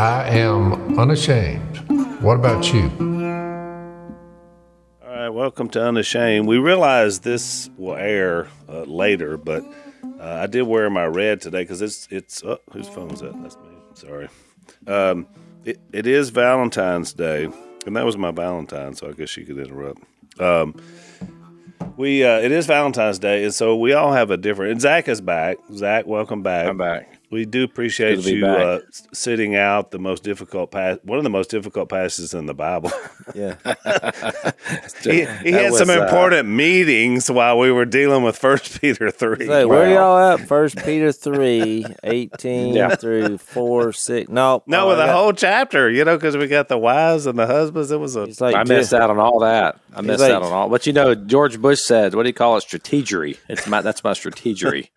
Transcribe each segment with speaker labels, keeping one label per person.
Speaker 1: I am unashamed. What about you?
Speaker 2: All right, welcome to Unashamed. We realize this will air uh, later, but uh, I did wear my red today because it's it's. Oh, whose phone is that? That's me. Sorry. Um, it, it is Valentine's Day, and that was my Valentine, so I guess you could interrupt. Um, we uh, it is Valentine's Day, and so we all have a different. And Zach is back. Zach, welcome back.
Speaker 3: I'm back.
Speaker 2: We do appreciate
Speaker 3: Good to be
Speaker 2: you uh, sitting out the most difficult pass, one of the most difficult passages in the Bible.
Speaker 3: Yeah.
Speaker 2: he he
Speaker 3: That
Speaker 2: had some
Speaker 3: was, uh,
Speaker 2: important meetings while we were dealing with First Peter three.
Speaker 4: Say, where
Speaker 3: Wow.
Speaker 4: y'all at? First Peter 3, 18
Speaker 3: Yeah.
Speaker 4: through 4, 6. No.
Speaker 2: no,
Speaker 4: oh,
Speaker 2: with
Speaker 4: I
Speaker 2: the whole chapter, you know, because we got the wives and the husbands. It was a
Speaker 4: like,
Speaker 3: I missed
Speaker 4: just-
Speaker 3: out on all that. I missed
Speaker 4: like-
Speaker 3: out on all. But you know, George Bush said, "What do you call it? Strategery." It's my that's my strategery.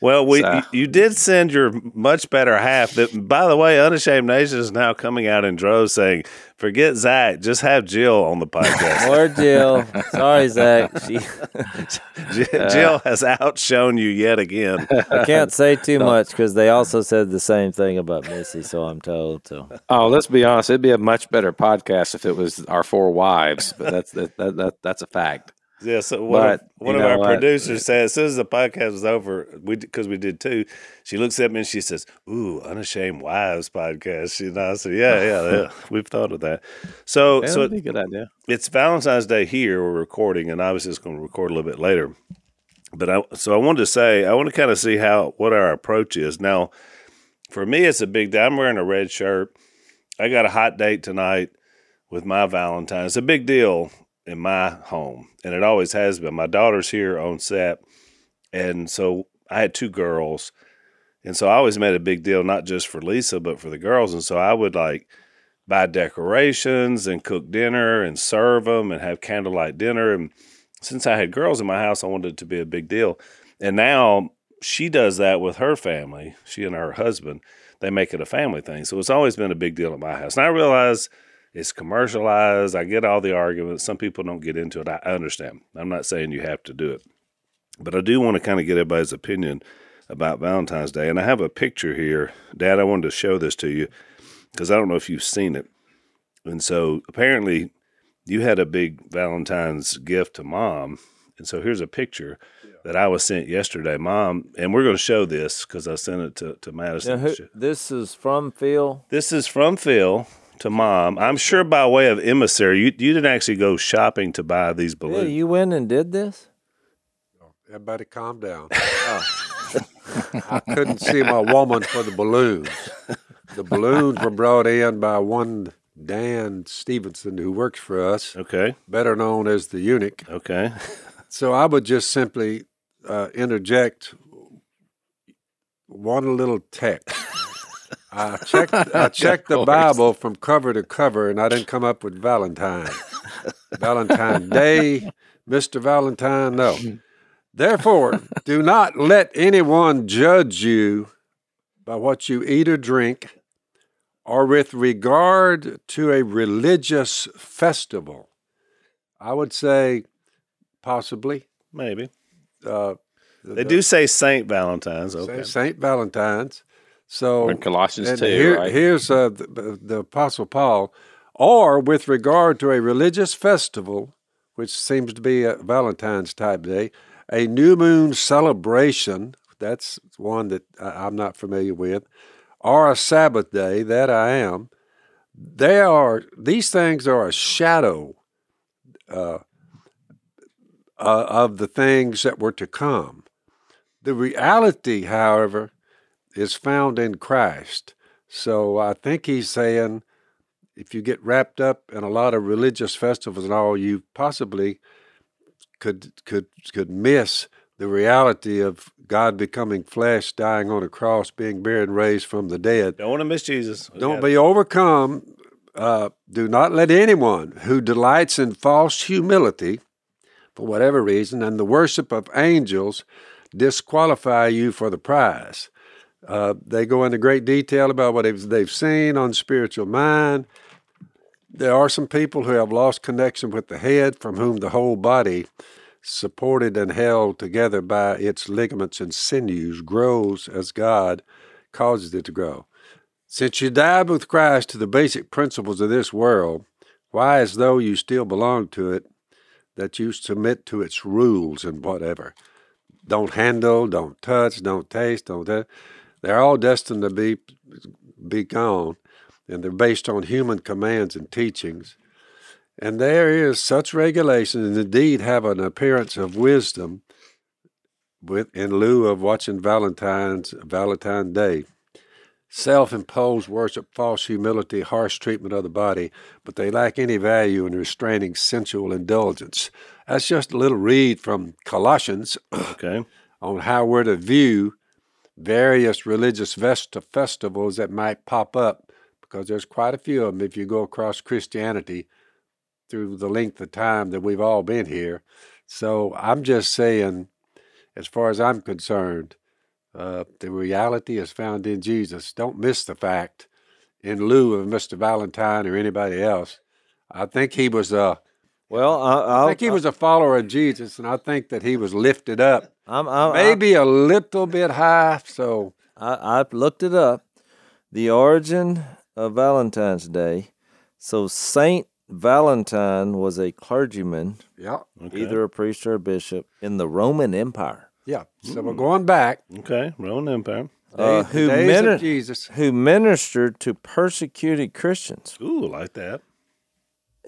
Speaker 2: Well. We
Speaker 3: So-
Speaker 2: you, you did send your much better half. That by the way, Unashamed Nation is now coming out in droves saying, "Forget Zach, just have Jill on the podcast."
Speaker 4: or Jill. Sorry, Zach. She,
Speaker 2: Jill, Jill has outshone you yet again.
Speaker 4: I can't say too much because they also said the same thing about Missy, so I'm told. So
Speaker 3: oh, let's be honest. It'd be a much better podcast if it was our four wives. But that's that, that, that that's a fact.
Speaker 2: Yeah, so one of, one of our
Speaker 3: what?
Speaker 2: producers said as soon as the podcast was over, we because we did two, she looks at me and she says, "Ooh, unashamed wives podcast." You know, I said, "Yeah, yeah, yeah, we've thought of that." So, so
Speaker 3: that'd be a good idea.
Speaker 2: it's Valentine's Day here. We're recording, and I was just going to record a little bit later. But I so I wanted to say I want to kind of see how what our approach is now. For me, it's a big day. I'm wearing a red shirt. I got a hot date tonight with my Valentine. It's a big deal in my home, and it always has been. My daughter's here on set, and so I had two girls, and so I always made a big deal, not just for Lisa, but for the girls. And so I would like buy decorations and cook dinner and serve them and have candlelight dinner. And since I had girls in my house, I wanted it to be a big deal. And now she does that with her family. She and her husband, they make it a family thing. So it's always been a big deal at my house. And I realize it's commercialized. I get all the arguments. Some people don't get into it. I I understand. I'm not saying you have to do it. But I do want to kind of get everybody's opinion about Valentine's Day. And I have a picture here. Dad, I wanted to show this to you because I don't know if you've seen it. And so apparently you had a big Valentine's gift to mom. And so here's a picture that I was sent yesterday, mom. And we're going to show this because I sent it to, to Madison.
Speaker 4: who, this is from Phil.
Speaker 2: This is from Phil to mom. I'm sure by way of emissary, you, you didn't actually go shopping to buy these
Speaker 4: Phil,
Speaker 2: balloons.
Speaker 4: you went and did this?
Speaker 5: Everybody calm down. I couldn't see my woman for the balloons. The balloons were brought in by one Dan Stevenson who works for us,
Speaker 2: okay.
Speaker 5: better known as the eunuch.
Speaker 2: Okay.
Speaker 5: So I would just simply uh, interject one little text. I checked. I checked the. Bible from cover to cover, and I didn't come up with Valentine. Valentine Day, Mister Valentine. No. Therefore, do not let anyone judge you by what you eat or drink, or with regard to a religious festival. I would say, possibly.
Speaker 2: Maybe.
Speaker 5: Uh,
Speaker 2: They do say Saint Valentine's. Okay.
Speaker 5: Saint Valentine's. So
Speaker 3: in Colossians two,
Speaker 5: here-
Speaker 3: right?
Speaker 5: here's uh, the, the Apostle Paul, or with regard to a religious festival, which seems to be a Valentine's type day, a new moon celebration. That's one that I'm not familiar with, or a Sabbath day. That I am. They are these things are a shadow uh, uh, of the things that were to come. The reality, however, is found in Christ. So I think he's saying if you get wrapped up in a lot of religious festivals and all, you possibly could could could miss the reality of God becoming flesh, dying on a cross, being buried and raised from the dead.
Speaker 2: Don't want to miss Jesus.
Speaker 5: Don't
Speaker 2: Yeah.
Speaker 5: be overcome. Uh, do not let anyone who delights in false humility, for whatever reason, and the worship of angels disqualify you for the prize. Uh, they go into great detail about what they've, they've seen on spiritual mind. There are some people who have lost connection with the head, from whom the whole body, supported and held together by its ligaments and sinews, grows as God causes it to grow. Since you died with Christ to the basic principles of this world, why, as though you still belong to it, that you submit to its rules and whatever? Don't handle, don't touch, don't taste, don't. That. They're all destined to be be gone, and they're based on human commands and teachings. And there is such regulation, and indeed have an appearance of wisdom, with in lieu of watching Valentine's Valentine Day. Self imposed worship, false humility, harsh treatment of the body, but they lack any value in restraining sensual indulgence. That's just a little read from Colossians
Speaker 2: Okay.
Speaker 5: on how we're to view various religious vest- festivals that might pop up, because there's quite a few of them if you go across Christianity through the length of time that we've all been here. So I'm just saying, as far as I'm concerned, uh, the reality is found in Jesus. Don't miss the fact, in lieu of Mr. Valentine or anybody else. I think he was a,
Speaker 4: Well, I,
Speaker 5: I think he was a follower of Jesus, and I think that he was lifted up
Speaker 4: I'm, I'm,
Speaker 5: maybe a little bit high. So
Speaker 4: I, I looked it up. The origin of Valentine's Day. So Saint Valentine was a clergyman,
Speaker 5: yeah,
Speaker 2: Okay.
Speaker 4: either a priest or a bishop, in the Roman Empire,
Speaker 5: yeah. So we're going back.
Speaker 2: Okay. Roman Empire.
Speaker 4: uh,
Speaker 5: Days-
Speaker 4: who,
Speaker 5: days
Speaker 4: mini-
Speaker 5: of Jesus.
Speaker 4: who ministered to persecuted Christians.
Speaker 2: Ooh, like that.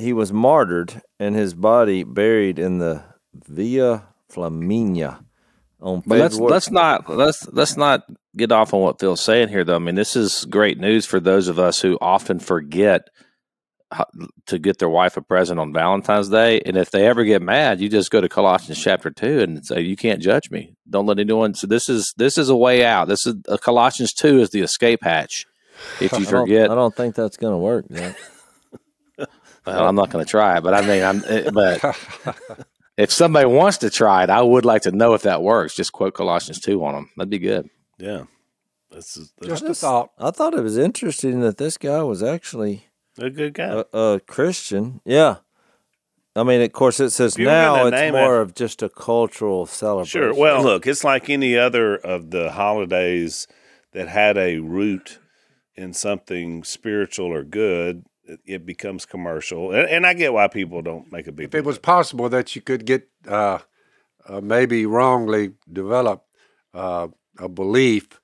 Speaker 4: He was martyred and his body buried in the Via Flaminia on
Speaker 3: But let's let's not let's let's not get off on what Phil's saying here, though. I mean, this is great news for those of us who often forget how, to get their wife a present on Valentine's Day, and if they ever get mad, you just go to Colossians chapter two and say, "You can't judge me. Don't let anyone." So this is this is a way out. This is uh, Colossians two is the escape hatch. If you
Speaker 4: I don't-
Speaker 3: forget,
Speaker 4: I don't think that's going to work.
Speaker 3: Well, I'm not going to try it, but I mean, I'm. eh, But if somebody wants to try it, I would like to know if that works. Just quote Colossians two on them. That'd be good.
Speaker 2: Yeah. This is that's
Speaker 5: Just a thought.
Speaker 4: I thought it was interesting that this guy was actually
Speaker 2: a good guy.
Speaker 4: a, a Christian. Yeah. I mean, of course, it says
Speaker 2: If you were
Speaker 4: now it's more
Speaker 2: it-
Speaker 4: of just a cultural celebration.
Speaker 2: Sure. Well, look, it's like any other of the holidays that had a root in something spiritual or good. It, it becomes commercial, and, and I get why people don't make a big.
Speaker 5: If it was possible that you could get uh, uh, maybe wrongly develop uh, a belief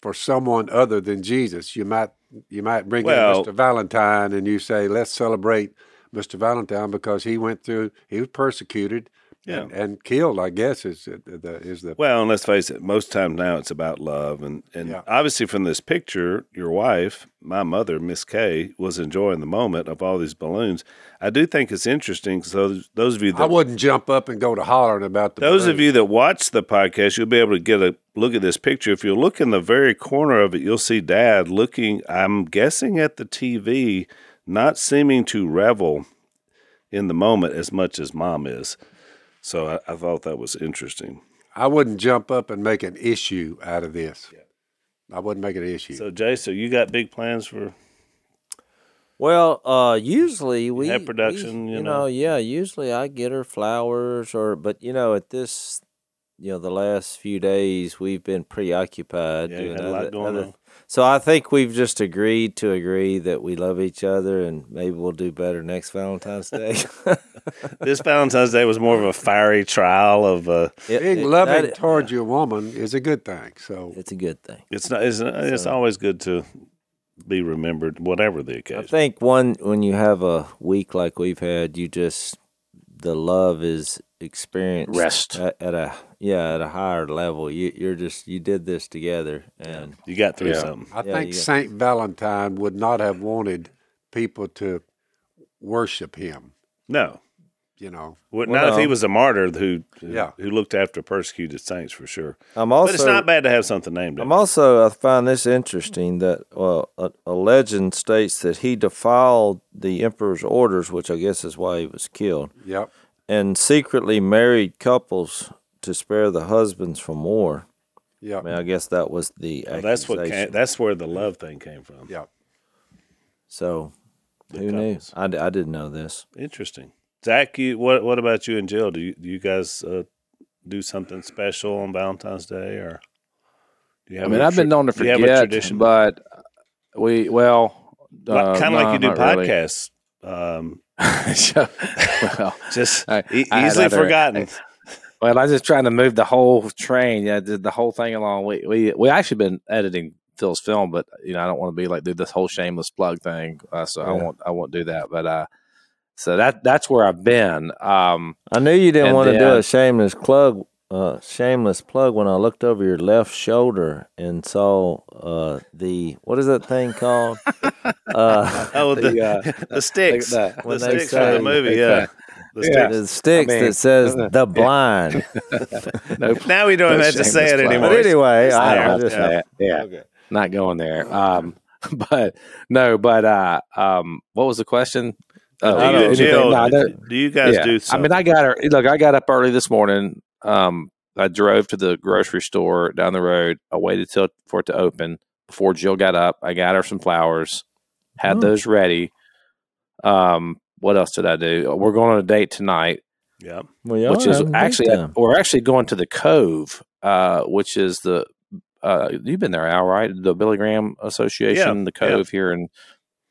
Speaker 5: for someone other than Jesus, you might you might bring
Speaker 2: Well-
Speaker 5: in Mr. Valentine and you say, "Let's celebrate Mr. Valentine because he went through he was persecuted
Speaker 2: Yeah.
Speaker 5: and, and killed." I guess is the, the is the
Speaker 2: Well, and let's face it, most times now it's about love, and and
Speaker 5: Yeah.
Speaker 2: obviously from this picture, your wife, my mother, Miss Kay, was enjoying the moment of all these balloons. I do think it's interesting. So those of you that
Speaker 5: I wouldn't jump up and go to hollering about the
Speaker 2: Those of you that watch the podcast, you'll be able to get a look at this picture. If you look in the very corner of it, you'll see Dad looking, I'm guessing, at the TV, not seeming to revel in the moment as much as Mom is. So I, I thought that was interesting.
Speaker 5: I wouldn't jump up and make an issue out of this. I wouldn't make it an issue.
Speaker 2: So, Jay, so you got big plans for.
Speaker 4: Well, uh, usually we
Speaker 2: have production,
Speaker 4: we-
Speaker 2: you
Speaker 4: you
Speaker 2: know.
Speaker 4: know, yeah. Usually I get her flowers, or but you know, at this, you know, the last few days we've been preoccupied
Speaker 2: Yeah,
Speaker 4: doing
Speaker 2: had a lot
Speaker 4: other,
Speaker 2: going
Speaker 4: other-
Speaker 2: on.
Speaker 4: So I think we've just agreed to agree that we love each other, and maybe we'll do better next Valentine's Day.
Speaker 2: This Valentine's Day was more of a fiery trial of. Uh,
Speaker 4: It-
Speaker 5: Being
Speaker 4: it-
Speaker 5: loving
Speaker 4: that-
Speaker 5: towards your woman is a good thing. So
Speaker 4: it's a good thing.
Speaker 2: it's not. It's, it's always good to be remembered, whatever the occasion.
Speaker 4: I think one when you have a week like we've had, you just the love is experienced
Speaker 3: Rest.
Speaker 4: at, at a yeah at a higher level. You you're just you did this together, and
Speaker 2: You got through
Speaker 3: Yeah.
Speaker 2: something.
Speaker 5: I
Speaker 4: Yeah,
Speaker 5: think
Speaker 4: you got-
Speaker 5: Saint Valentine would not have wanted people to worship him.
Speaker 2: No.
Speaker 5: You know,
Speaker 2: Well,
Speaker 4: Well,
Speaker 2: not if he was a martyr who, who
Speaker 5: Yeah.
Speaker 2: who looked after persecuted saints for sure.
Speaker 4: I'm also
Speaker 2: but it's not bad to have something named.
Speaker 4: I'm
Speaker 2: after.
Speaker 4: also I find this interesting that well a, a legend states that he defiled the emperor's orders, which I guess is why he was killed,
Speaker 5: yep.
Speaker 4: And secretly married couples to spare the husbands from war.
Speaker 5: Yeah,
Speaker 4: I mean, I guess that was the
Speaker 2: Well, that's what came, that's where the love thing came from.
Speaker 5: Yep.
Speaker 4: So
Speaker 2: The
Speaker 4: who knew?
Speaker 2: I,
Speaker 4: I, d- I didn't know this.
Speaker 2: Interesting. Zach, you what what about you and Jill? Do you do you guys uh, do something special on Valentine's Day or? Do you have?
Speaker 3: I
Speaker 2: have
Speaker 3: mean, I've been known to
Speaker 2: do you have a
Speaker 3: forget,
Speaker 2: tradition?
Speaker 3: but we well, uh,
Speaker 2: kind of
Speaker 3: no,
Speaker 2: like you do
Speaker 3: not really.
Speaker 2: podcasts. Um,
Speaker 3: So, well,
Speaker 2: just
Speaker 3: I-
Speaker 2: e-
Speaker 3: I
Speaker 2: easily
Speaker 3: other-
Speaker 2: forgotten.
Speaker 3: well, I was just trying to move the whole train. Yeah, did the whole thing along. We we we actually been editing Phil's film, but you know I don't want to be like do this whole shameless plug thing. Uh, so I won't I won't do that. But uh, so that that's where I've been. Um,
Speaker 4: I knew you didn't want to do a shameless plug. Uh, shameless plug. When I looked over your left shoulder and saw uh, the what is that thing called? uh,
Speaker 2: Oh, the,
Speaker 3: The, uh,
Speaker 2: the sticks.
Speaker 3: the-
Speaker 2: The,
Speaker 4: when they
Speaker 2: sticks from the movie, yeah.
Speaker 3: say-
Speaker 2: The
Speaker 3: Yeah.
Speaker 2: sticks.
Speaker 4: the sticks
Speaker 3: I mean,
Speaker 4: that says
Speaker 3: uh,
Speaker 4: the blind.
Speaker 3: no,
Speaker 2: Now we don't
Speaker 3: No
Speaker 2: have to say it anymore.
Speaker 4: But anyway,
Speaker 3: I
Speaker 4: I,
Speaker 3: don't
Speaker 4: I
Speaker 3: have to
Speaker 4: just,
Speaker 3: say it. Yeah,
Speaker 2: Okay.
Speaker 3: not going there. Um, but no, but uh, um, what was the question? Oh,
Speaker 2: Do you, Jill,
Speaker 3: no, don't-
Speaker 2: you guys
Speaker 3: yeah.
Speaker 2: do
Speaker 3: I mean, I got her. Look, I got up early this morning. Um, I drove to the grocery store down the road. I waited till for it to open before Jill got up. I got her some flowers, had
Speaker 4: Oh.
Speaker 3: those ready. Um, what else did I do? We're going on a date tonight,
Speaker 2: yeah.
Speaker 4: well,
Speaker 3: which is actually we're actually going to the Cove, uh, which is the uh, you've been there, Al, right? The Billy Graham Association,
Speaker 2: Yeah,
Speaker 3: the Cove here in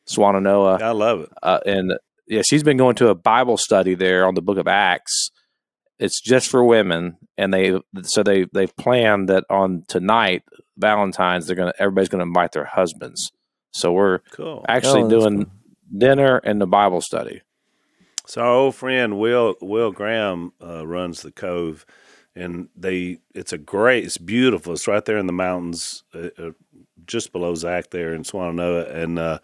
Speaker 3: Swannanoa
Speaker 2: I love it.
Speaker 3: uh, and yeah, she's been going to a Bible study there on the Book of Acts. It's just for women, and they so they they've planned that on tonight Valentine's they're gonna everybody's gonna invite their husbands. So we're
Speaker 2: Cool.
Speaker 3: actually
Speaker 4: Oh, that's
Speaker 3: doing dinner and the Bible study.
Speaker 2: So our old friend Will Will Graham uh, runs the Cove, and they it's a great, it's beautiful. It's right there in the mountains, uh, uh, just below Zach there in Swannanoa, and uh,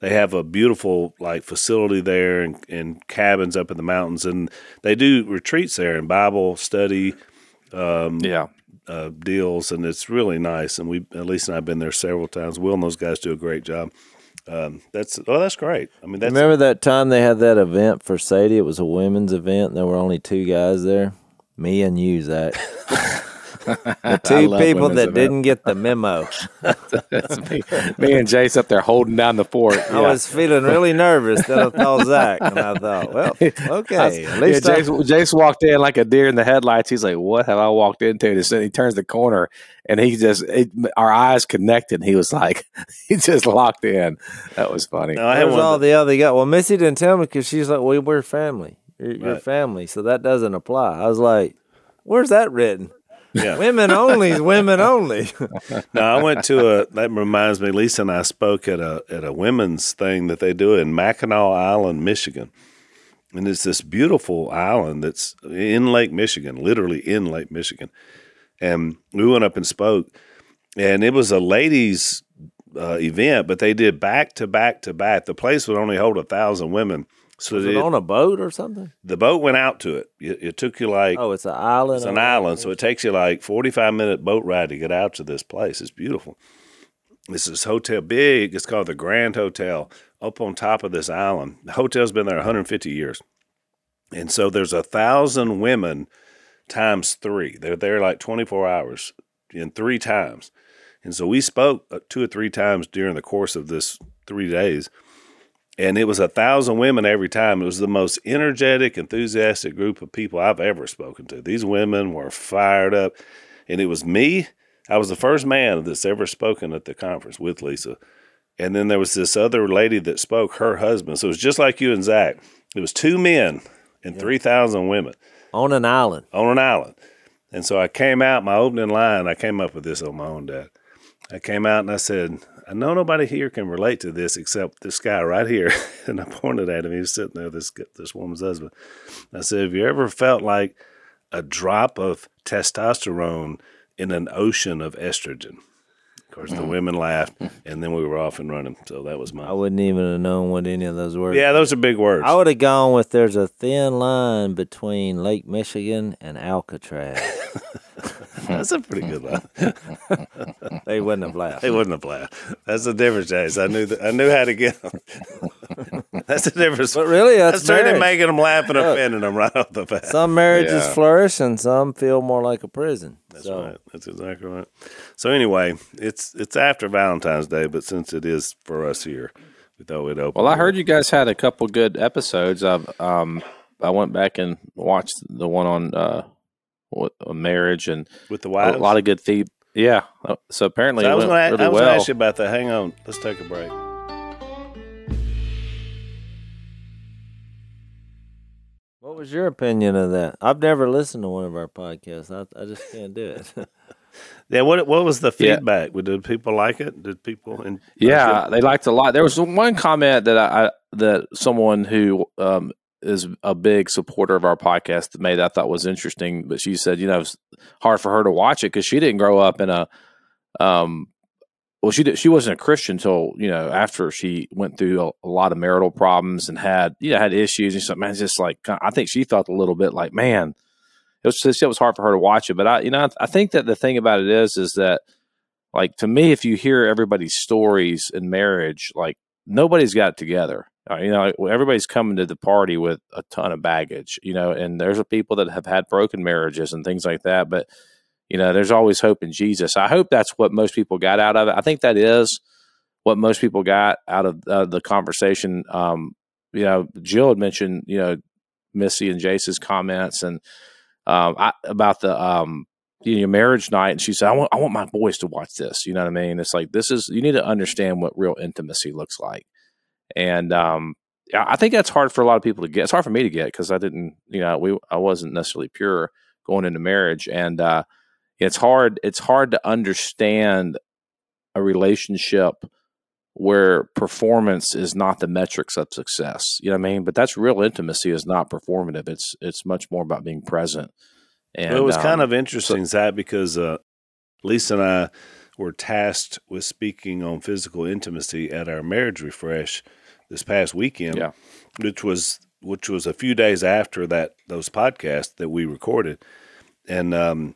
Speaker 2: they have a beautiful like facility there and, and cabins up in the mountains, and they do retreats there and Bible study um,
Speaker 3: Yeah,
Speaker 2: uh, deals, and it's really nice. And we, at least, and I've been there several times. Will and those guys do a great job. Um, that's oh, that's great. I mean, that's
Speaker 4: Remember that time they had that event for Sadie? It was a women's event. And there were only two guys there. Me and you, Zach. the two people that
Speaker 3: event.
Speaker 4: didn't get the memo.
Speaker 3: That's me, me and Jase up there holding down the fort.
Speaker 4: I was feeling really nervous. Then I thought Zach, and I thought, well, okay, at
Speaker 3: Yeah,
Speaker 4: least I-
Speaker 3: Jase, Jase walked in like a deer in the headlights. He's like, "What have I walked into?" And then he turns the corner, and he just it, our eyes connected. He was like, he just locked in. That was funny.
Speaker 2: no, I had
Speaker 4: Where's all the other guys? Well, Missy didn't tell me because she's like, well, we're family. You're, you're family, so that doesn't apply. I was like, where's that written?
Speaker 2: Yeah.
Speaker 4: Women only women only.
Speaker 2: No, I went to a. That reminds me. Lisa and I spoke at a at a women's thing that they do in Mackinac Island, Michigan, and it's this beautiful island that's in Lake Michigan, literally in Lake Michigan. And we went up and spoke, and it was a ladies' uh, event, but they did back to back to back. The place would only hold a thousand women, so
Speaker 4: Was it
Speaker 2: they-
Speaker 4: on a boat or something?
Speaker 2: the boat went out to it. It, it took you like
Speaker 4: Oh, it's an island.
Speaker 2: it's an
Speaker 4: on-
Speaker 2: island, so it takes you like forty five minute boat ride to get out to this place. It's beautiful. This is hotel big. It's called the Grand Hotel up on top of this island. The hotel's been there 150 years, and so there's a thousand women times three. They're there like 24 hours in three times, and so we spoke uh, two or three times during the course of this three days. And it was a thousand women every time. It was the most energetic, enthusiastic group of people I've ever spoken to. These women were fired up. And it was me. I was the first man that's ever spoken at the conference with Lisa. And then there was this other lady that spoke, her husband. So it was just like you and Zach. It was two men and 3,000 women
Speaker 4: on an island.
Speaker 2: on an island. And so I came out, my opening line, I came up with this on my own dad. I came out and I said, I know nobody here can relate to this except this guy right here. and I pointed at him. He was sitting there, this this woman's husband. I said, Have you ever felt like a drop of testosterone in an ocean of estrogen? Of course, the mm. women laughed, and then we were off and running. So that was my.
Speaker 4: I wouldn't even have known what any of those were.
Speaker 2: Yeah, those are big words.
Speaker 4: I would have gone with there's a thin line between Lake Michigan and Alcatraz.
Speaker 2: That's a pretty good line.
Speaker 4: they wouldn't have laughed.
Speaker 2: They wouldn't have laughed. That's the difference, Jase. I knew that. I knew how to get them. that's the difference.
Speaker 4: But really, that's
Speaker 2: That's turning
Speaker 4: marriage.
Speaker 2: making them laugh and offending them right off the bat.
Speaker 4: Some marriages
Speaker 3: Yeah.
Speaker 4: flourish and some feel more like a prison.
Speaker 2: That's
Speaker 4: so
Speaker 2: right. That's exactly right. So anyway, it's it's after Valentine's Day, but since it is for us here, we thought we'd open.
Speaker 3: Well, I heard you guys had a couple good episodes. I've um, I went back and watched the one on uh, on marriage and
Speaker 2: with the
Speaker 3: wife.
Speaker 2: a
Speaker 3: lot of good feed. Yeah. Uh, So apparently,
Speaker 2: So I was going
Speaker 3: really
Speaker 2: to
Speaker 3: well.
Speaker 2: ask you about that. Hang on. Let's take a break.
Speaker 4: What was your opinion of that? I've never listened to one of our podcasts. I, I just can't do it.
Speaker 2: Yeah, what what was the
Speaker 3: Yeah.
Speaker 2: feedback? Did people like it? Did people? In,
Speaker 3: Yeah, they liked a lot. There was one comment that I, I that someone who um, is a big supporter of our podcast that made I thought was interesting. But she said, you know, it's hard for her to watch it because she didn't grow up in a, um, well, she did, she wasn't a Christian until you know after she went through a, a lot of marital problems and had you know had issues and stuff. Man, it's just like I think she thought a little bit like, man, it was just, it was hard for her to watch it. But I, you know, I, I think that the thing about it is, is that like to me, if you hear everybody's stories in marriage, like nobody's got it together. Uh, you know, everybody's coming to the party with a ton of baggage. You know, and there's people that have had broken marriages and things like that. But you know, there's always hope in Jesus. I hope that's what most people got out of it. I think that is what most people got out of uh, the conversation. Um, you know, Jill had mentioned, you know, Missy and Jase's comments and um, I, about the um, you know, marriage night, and she said, "I want, I want my boys to watch this." You know what I mean? It's like this is you need to understand what real intimacy looks like, and um, I think that's hard for a lot of people to get. It's hard for me to get because I didn't, you know, we I wasn't necessarily pure going into marriage, and uh, it's hard. It's hard to understand a relationship where performance is not the metrics of success. You know what I mean? But that's real intimacy is not performative. It's it's much more about being present. And
Speaker 2: well, it was kind
Speaker 3: um,
Speaker 2: of interesting, Zach, because uh, Lisa and I were tasked with speaking on physical intimacy at our marriage refresh this past weekend,
Speaker 3: Yeah.
Speaker 2: which was which was a few days after that those podcasts that we recorded, and um,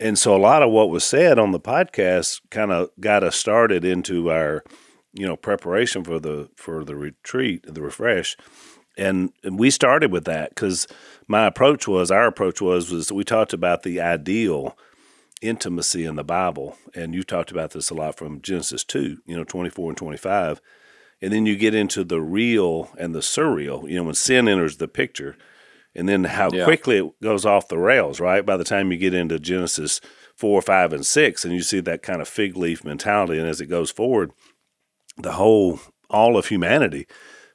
Speaker 2: and so a lot of what was said on the podcast kind of got us started into our you know preparation for the for the retreat the refresh and, and we started with that because my approach was our approach was was we talked about the ideal intimacy in the bible and you talked about this a lot from genesis 2 you know 24 and 25 and then you get into the real and the surreal you know when sin enters the picture and then how
Speaker 3: Yeah.
Speaker 2: quickly it goes off the rails right by the time you get into genesis 4 5 and 6 and you see that kind of fig leaf mentality and as it goes forward the whole all of humanity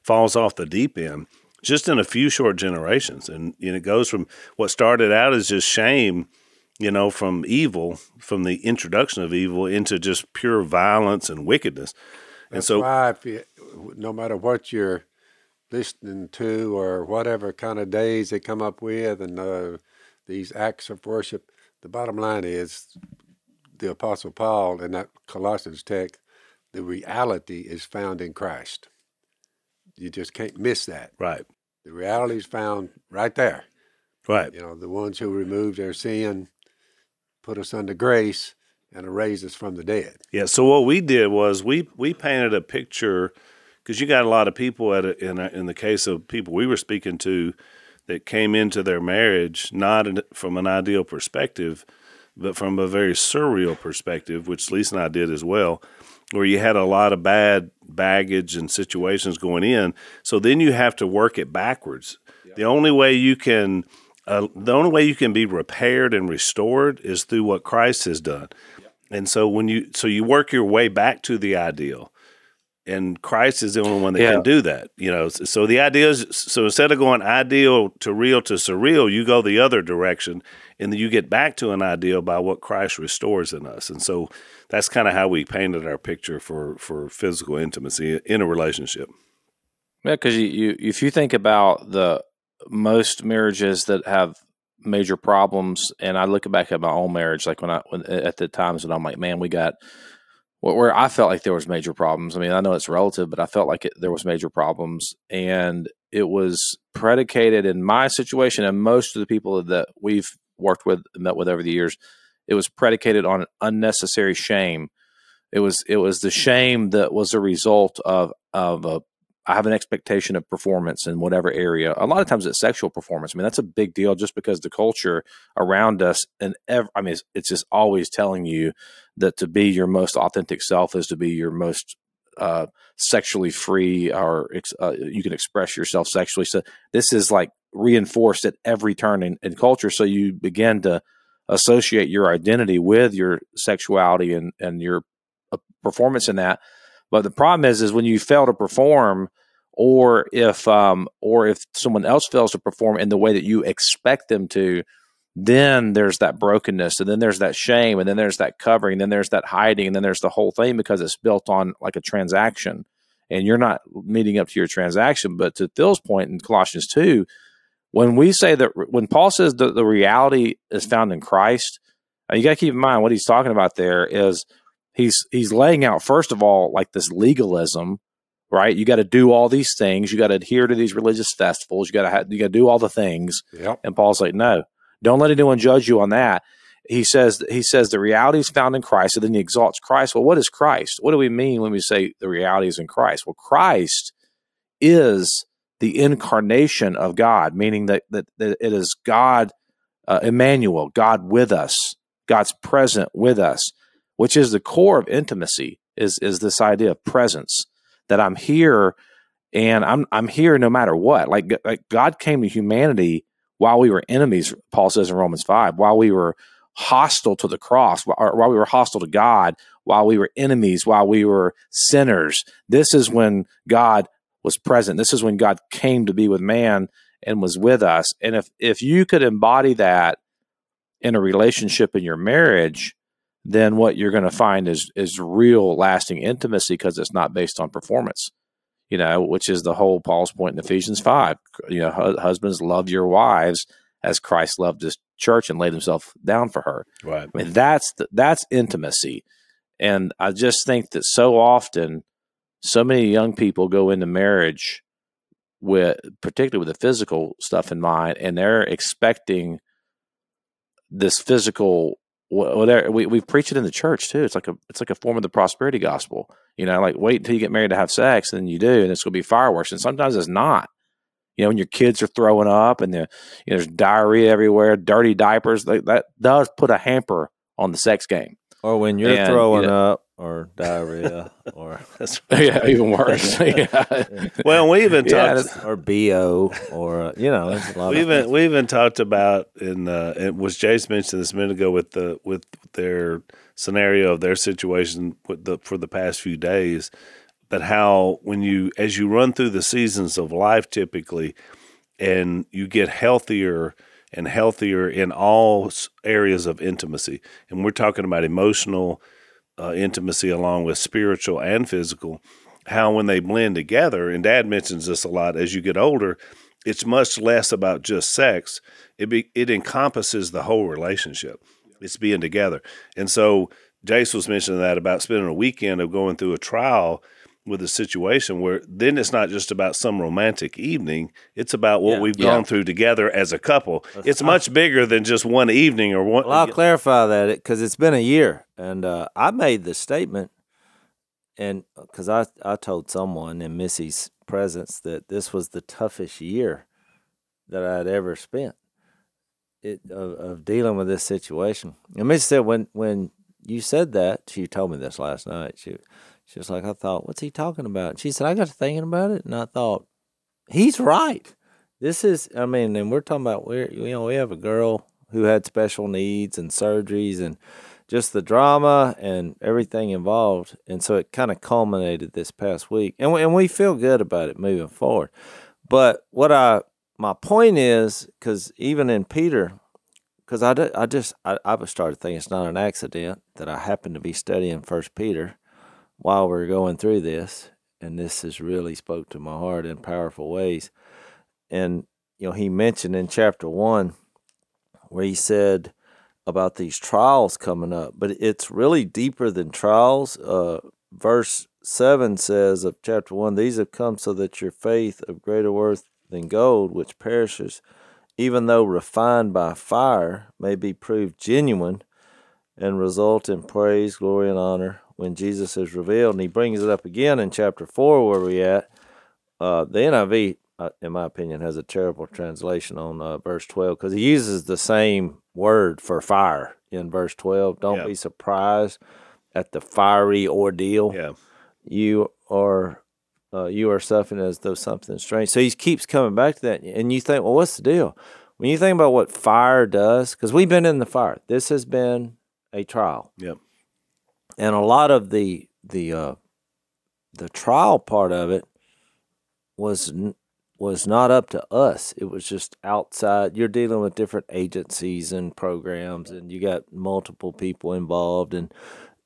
Speaker 2: falls off the deep end just in a few short generations and know, it goes from what started out as just shame you know from evil from the introduction of evil into just pure violence and wickedness and
Speaker 5: That's
Speaker 2: so
Speaker 5: why, if you, no matter what you're listening to or whatever kind of days they come up with, and uh, these acts of worship, the bottom line is the Apostle Paul in that Colossians text, the reality is found in Christ. You just can't miss that.
Speaker 2: right
Speaker 5: The reality is found right there.
Speaker 2: right
Speaker 5: You know, the ones who remove their sin, put us under grace, and raised us from the dead.
Speaker 2: Yeah. So what we did was we we painted a picture because you got a lot of people at a, in a, in the case of people we were speaking to that came into their marriage not in, from an ideal perspective, but from a very surreal perspective, which Lisa and I did as well, where you had a lot of bad baggage and situations going in. So then you have to work it backwards. The only way you can uh, the only way you can be repaired and restored is through what Christ has done. And so when you so you work your way back to the ideal, and Christ is the only one that
Speaker 3: Yeah.
Speaker 2: can do that. You know, so the idea is so instead of going ideal to real to surreal, you go the other direction, and then you get back to an ideal by what Christ restores in us. And so that's kind of how we painted our picture for for physical intimacy in a relationship.
Speaker 3: Yeah, because you, you if you think about the most marriages that have major problems, and I look back at my own marriage, like when I when, at the times when I'm like, man, we got where- I felt like there was major problems. I mean, I know it's relative, but I felt like it, there was major problems, and it was predicated in my situation and most of the people that we've worked with met with over the years. It was predicated on unnecessary shame. It was it was the shame that was a result of of a I have an expectation of performance in whatever area. A lot of times it's sexual performance. I mean, that's a big deal just because the culture around us and ev- I mean, it's, it's just always telling you that to be your most authentic self is to be your most uh, sexually free or ex- uh, you can express yourself sexually. So this is like reinforced at every turn in, in culture. So you begin to associate your identity with your sexuality and and your uh, performance in that. But the problem is, is when you fail to perform, or if um, or if someone else fails to perform in the way that you expect them to, then there's that brokenness, and then there's that shame, and then there's that covering, and then there's that hiding, and then there's the whole thing because it's built on like a transaction, and you're not meeting up to your transaction. But to Phil's point in Colossians two, when we say that when Paul says that the reality is found in Christ, uh, you got to keep in mind what he's talking about there is he's he's laying out first of all like this legalism, right? You got to do all these things, you got to adhere to these religious festivals, you got to ha- you got to do all the things.
Speaker 5: Yep.
Speaker 3: And Paul's like, no, don't let anyone judge you on that. He says he says the reality is found in Christ, and then he exalts Christ. Well, what is Christ? What do we mean when we say the reality is in Christ? Well, Christ is the incarnation of God, meaning that that, that it is God, uh, Emmanuel, God with us, God's present with us, which is the core of intimacy. Is is this idea of presence that I'm here and I'm I'm here no matter what. Like, like God came to humanity while we were enemies. Paul says in Romans five, while we were hostile to the cross, while we were hostile to God, while we were enemies, while we were sinners. This is when God was present. This is when God came to be with man and was with us. And if if you could embody that in a relationship in your marriage, then what you're going to find is is real lasting intimacy because it's not based on performance. You know, which is the whole Paul's point in Ephesians 5. You know, husbands love your wives as Christ loved his church and laid himself down for her.
Speaker 2: Right.
Speaker 3: I mean, that's the, that's intimacy. And I just think that so often so many young people go into marriage with particularly with the physical stuff in mind and they're expecting this physical whatever we, we preach it in the church too. It's like a it's like a form of the prosperity gospel. You know like wait until you get married to have sex and then you do and it's going to be fireworks. And sometimes it's not. You know when your kids are throwing up and you know, there's diarrhea everywhere dirty diapers that does put a hamper on the sex game.
Speaker 4: Or when you're and, throwing you know, up or diarrhea or
Speaker 3: yeah, even worse. yeah.
Speaker 2: Well, we even talked
Speaker 4: yeah, or bo or uh, you know
Speaker 2: we even we even talked about in uh, it was Jase mentioned this a minute ago with the with their scenario of their situation with the for the past few days, but how when you as you run through the seasons of life typically, and you get healthier and healthier in all areas of intimacy, and we're talking about emotional uh, intimacy along with spiritual and physical, how when they blend together, and dad mentions this a lot as you get older, it's much less about just sex. It be, it encompasses the whole relationship. It's being together. And so Jase was mentioning that about spending a weekend of going through a trial with a situation where then it's not just about some romantic evening it's about what yeah, we've yeah. gone through together as a couple. That's it's much bigger than just one evening or one
Speaker 4: well i'll clarify that because it's been a year and uh, i made the statement and because I, I told someone in missy's presence that this was the toughest year that i'd ever spent it, of, of dealing with this situation. And missy said when when you said that she told me this last night she she was like, I thought, what's he talking about? She said, I got to thinking about it, and I thought, he's right. This is, I mean, and we're talking about where you know we have a girl who had special needs and surgeries and just the drama and everything involved, and so it kind of culminated this past week, and we, and we feel good about it moving forward. But what I my point is, because even in Peter, because I, I just I, I started thinking it's not an accident that I happened to be studying First Peter while we're going through this, and this has really spoke to my heart in powerful ways. And you know, he mentioned in chapter one where he said about these trials coming up, but it's really deeper than trials. Uh, verse seven says of chapter one, these have come so that your faith of greater worth than gold, which perishes, even though refined by fire, may be proved genuine and result in praise, glory, and honor when Jesus is revealed. And he brings it up again in chapter 4, where we at. Uh, the NIV, uh, in my opinion, has a terrible translation on uh, verse 12 because he uses the same word for fire in verse 12. Don't yeah. be surprised at the fiery ordeal.
Speaker 2: Yeah.
Speaker 4: You are. Uh, you are suffering as though something strange. So he keeps coming back to that, and you think, well, what's the deal? when you think about what fire does, because we've been in the fire, this has been a trial.
Speaker 2: Yep.
Speaker 4: And a lot of the the uh, the trial part of it was was not up to us. It was just outside. You're dealing with different agencies and programs, and you got multiple people involved, and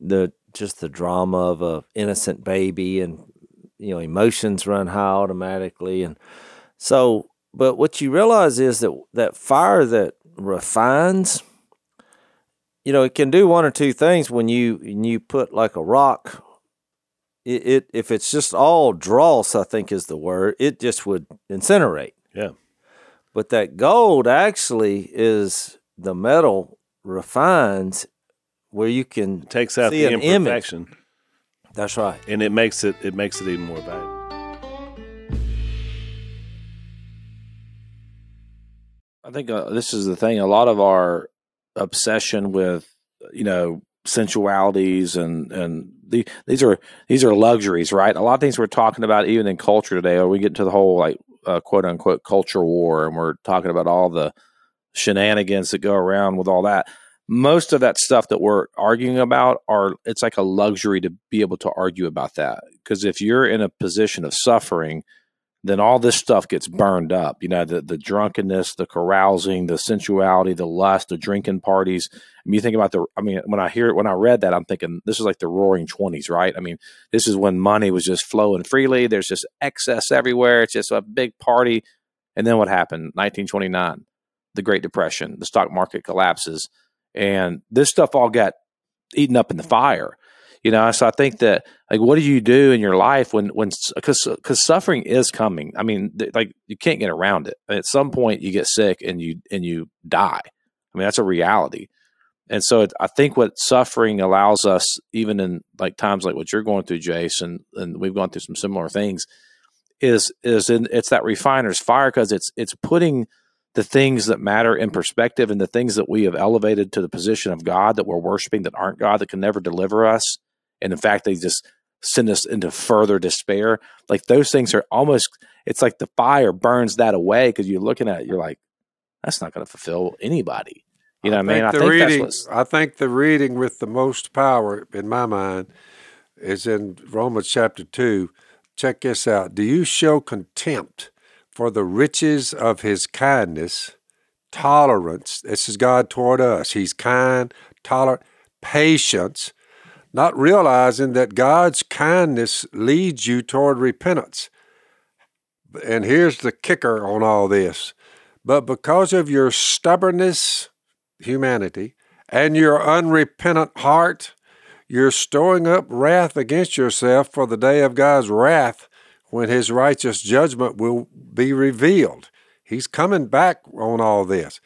Speaker 4: the just the drama of a innocent baby, and you know emotions run high automatically, and so. But what you realize is that that fire that refines, you know, it can do one or two things when you when you put like a rock it, it if it's just all dross, I think is the word, it just would incinerate.
Speaker 2: Yeah.
Speaker 4: But that gold actually is the metal refines where you can
Speaker 2: It takes out
Speaker 4: see
Speaker 2: the
Speaker 4: an image.
Speaker 2: imperfection
Speaker 4: That's right.
Speaker 2: and it makes it it makes it even more valuable.
Speaker 3: I think uh, this is the thing. A lot of our obsession with, you know, sensualities and and the, these are these are luxuries, right? A lot of things we're talking about, even in culture today, or we get to the whole like uh, quote unquote culture war, and we're talking about all the shenanigans that go around with all that. Most of that stuff that we're arguing about are it's like a luxury to be able to argue about that because if you're in a position of suffering then all this stuff gets burned up. You know, the the drunkenness, the carousing, the sensuality, the lust, the drinking parties. I mean, you think about the. I mean, when I hear it, when I read that, I'm thinking this is like the Roaring Twenties, right? I mean, this is when money was just flowing freely. There's just excess everywhere. It's just a big party. And then what happened? 1929, the Great Depression, the stock market collapses, and this stuff all got eaten up in the fire you know so i think that like what do you do in your life when when because because suffering is coming. I mean th- like you can't get around it. At some point you get sick and you and you die. I mean that's a reality. And so it, i think what suffering allows us even in like times like what you're going through jason and we've gone through some similar things is is in it's that refiner's fire because it's it's putting the things that matter in perspective and the things that we have elevated to the position of God that we're worshiping that aren't God that can never deliver us and in fact they just send us into further despair like those things are almost it's like the fire burns that away because you're looking at it you're like that's not going to fulfill anybody you know what i mean i
Speaker 5: the
Speaker 3: think
Speaker 5: reading,
Speaker 3: that's what's
Speaker 5: I think the reading with the most power in my mind is in Romans chapter 2. Check this out. Do you show contempt for the riches of his kindness, tolerance? This is God toward us. He's kind, tolerant, patience, not realizing that God's kindness leads you toward repentance. And here's the kicker on all this. But because of your stubbornness, humanity, and your unrepentant heart, you're storing up wrath against yourself for the day of God's wrath when his righteous judgment will be revealed. He's coming back on all this.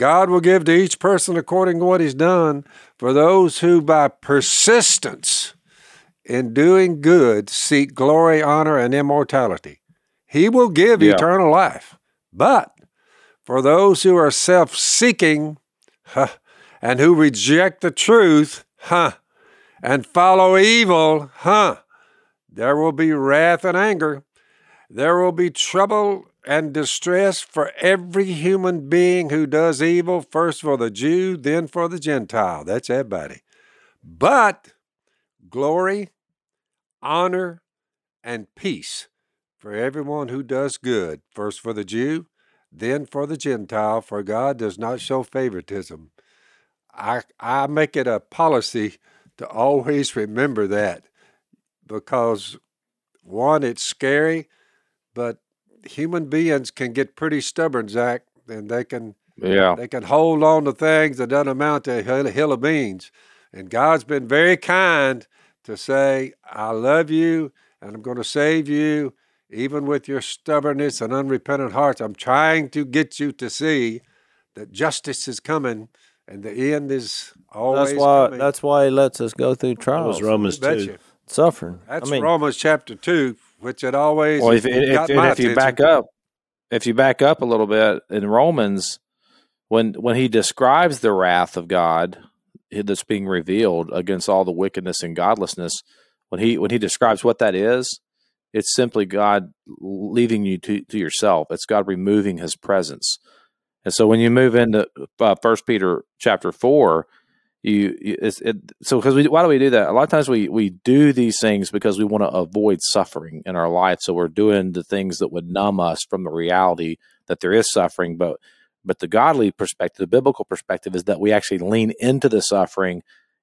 Speaker 5: God will give to each person according to what he's done for those who by persistence in doing good seek glory, honor, and immortality. He will give
Speaker 3: Yeah.
Speaker 5: eternal life. But for those who are self seeking huh, and who reject the truth, huh, and follow evil, huh, there will be wrath and anger. There will be trouble and distress for every human being who does evil, first for the Jew, then for the Gentile. That's everybody. But glory, honor, and peace for everyone who does good, first for the Jew, then for the Gentile, for God does not show favoritism. I, I make it a policy to always remember that because, one, it's scary, but human beings can get pretty stubborn, Zach, and they can
Speaker 3: yeah
Speaker 5: they can hold on to things that doesn't amount to a hill, hill of beans. And God's been very kind to say, I love you and I'm going to save you, even with your stubbornness and unrepentant hearts. I'm trying to get you to see that justice is coming and the end is always
Speaker 4: That's why.
Speaker 5: coming.
Speaker 4: That's why he lets us go through
Speaker 2: That
Speaker 4: trials,
Speaker 2: was Romans 2.
Speaker 4: suffering.
Speaker 5: That's
Speaker 4: I mean,
Speaker 5: Romans chapter 2, which it always
Speaker 3: well if, if,
Speaker 5: got
Speaker 3: if,
Speaker 5: my
Speaker 3: if you back up if you back up a little bit in romans when when he describes the wrath of god that's being revealed against all the wickedness and godlessness when he when he describes what that is it's simply god leaving you to, to yourself. It's god removing his presence. And so when you move into uh, First Peter chapter four, you, you it's, it, so because we why do we do that? A lot of times we we do these things because we want to avoid suffering in our life. So we're doing the things that would numb us from the reality that there is suffering. But but the godly perspective, the biblical perspective, is that we actually lean into the suffering,